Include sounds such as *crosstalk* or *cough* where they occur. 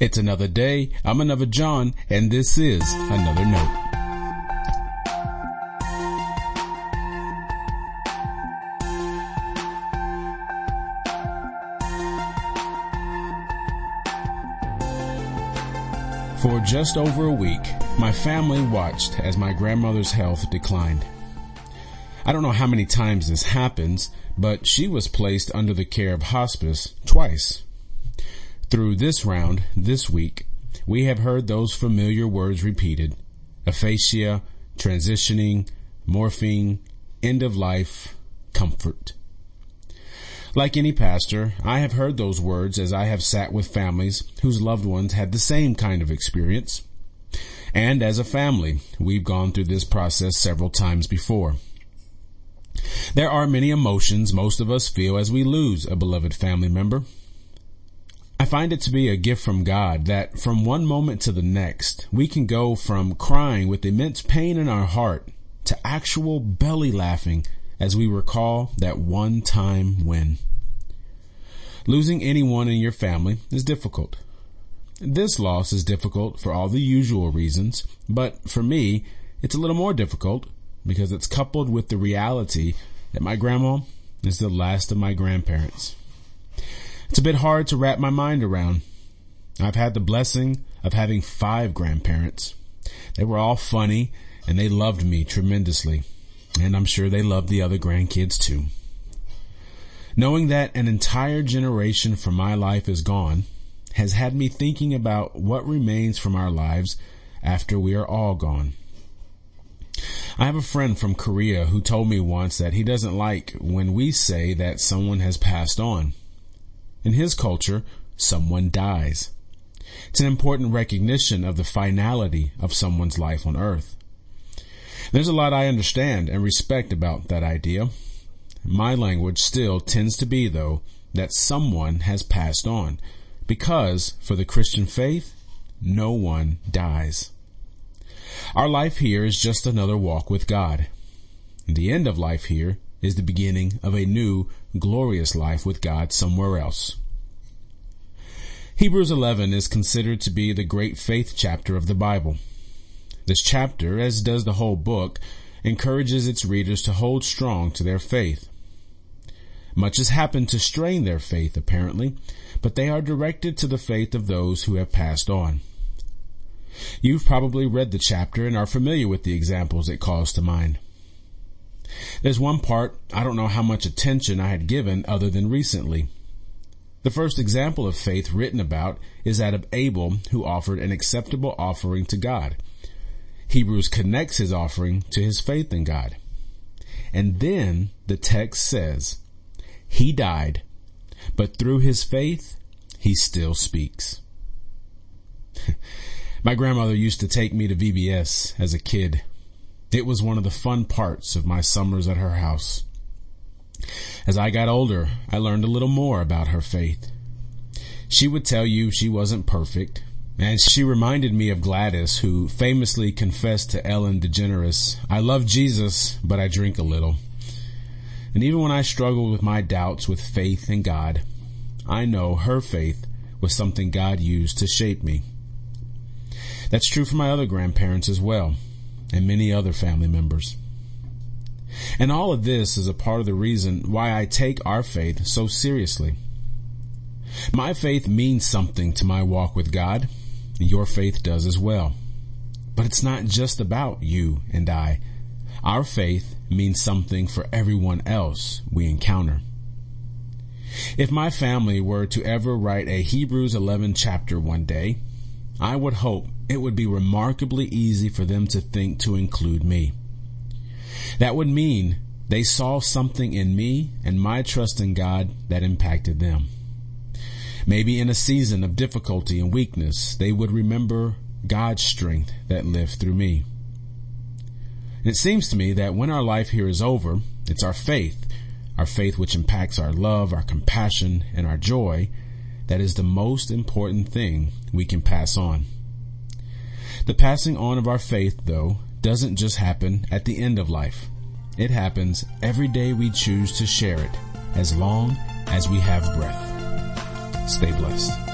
It's another day. I'm another John, and this is another note. For just over a week, my family watched as my grandmother's health declined. I don't know how many times this happens, but she was placed under the care of hospice twice. Through this round, this week, we have heard those familiar words repeated. Aphasia, transitioning, morphine, end of life, comfort. Like any pastor, I have heard those words as I have sat with families whose loved ones had the same kind of experience. And as a family, we've gone through this process several times before. There are many emotions most of us feel as we lose a beloved family member. I find it to be a gift from God that from one moment to the next, we can go from crying with immense pain in our heart to actual belly laughing as we recall that one time when. Losing anyone in your family is difficult. This loss is difficult for all the usual reasons, but for me, it's a little more difficult because it's coupled with the reality that my grandma is the last of my grandparents. It's a bit hard to wrap my mind around. I've had the blessing of having five grandparents. They were all funny and they loved me tremendously. And I'm sure they love the other grandkids too. Knowing that an entire generation from my life is gone has had me thinking about what remains from our lives after we are all gone. I have a friend from Korea who told me once that he doesn't like when we say that someone has passed on. In his culture, someone dies. It's an important recognition of the finality of someone's life on earth. There's a lot I understand and respect about that idea. My language still tends to be though that someone has passed on because for the Christian faith, no one dies. Our life here is just another walk with God. The end of life here is the beginning of a new glorious life with God somewhere else. Hebrews 11 is considered to be the great faith chapter of the Bible. This chapter, as does the whole book, encourages its readers to hold strong to their faith. Much has happened to strain their faith, apparently, but they are directed to the faith of those who have passed on. You've probably read the chapter and are familiar with the examples it calls to mind. There's one part I don't know how much attention I had given other than recently. The first example of faith written about is that of Abel who offered an acceptable offering to God. Hebrews connects his offering to his faith in God. And then the text says, he died, but through his faith, he still speaks. *laughs* my grandmother used to take me to VBS as a kid. It was one of the fun parts of my summers at her house. As I got older, I learned a little more about her faith. She would tell you she wasn't perfect, and she reminded me of Gladys, who famously confessed to Ellen DeGeneres, I love Jesus, but I drink a little. And even when I struggled with my doubts with faith in God, I know her faith was something God used to shape me. That's true for my other grandparents as well, and many other family members. And all of this is a part of the reason why I take our faith so seriously. My faith means something to my walk with God, your faith does as well. But it's not just about you and I. Our faith means something for everyone else we encounter. If my family were to ever write a Hebrews 11 chapter one day, I would hope it would be remarkably easy for them to think to include me. That would mean they saw something in me and my trust in God that impacted them. Maybe in a season of difficulty and weakness, they would remember God's strength that lived through me. It seems to me that when our life here is over, it's our faith, our faith which impacts our love, our compassion, and our joy, that is the most important thing we can pass on. The passing on of our faith, though, doesn't just happen at the end of life. It happens every day we choose to share it, as long as we have breath. Stay blessed.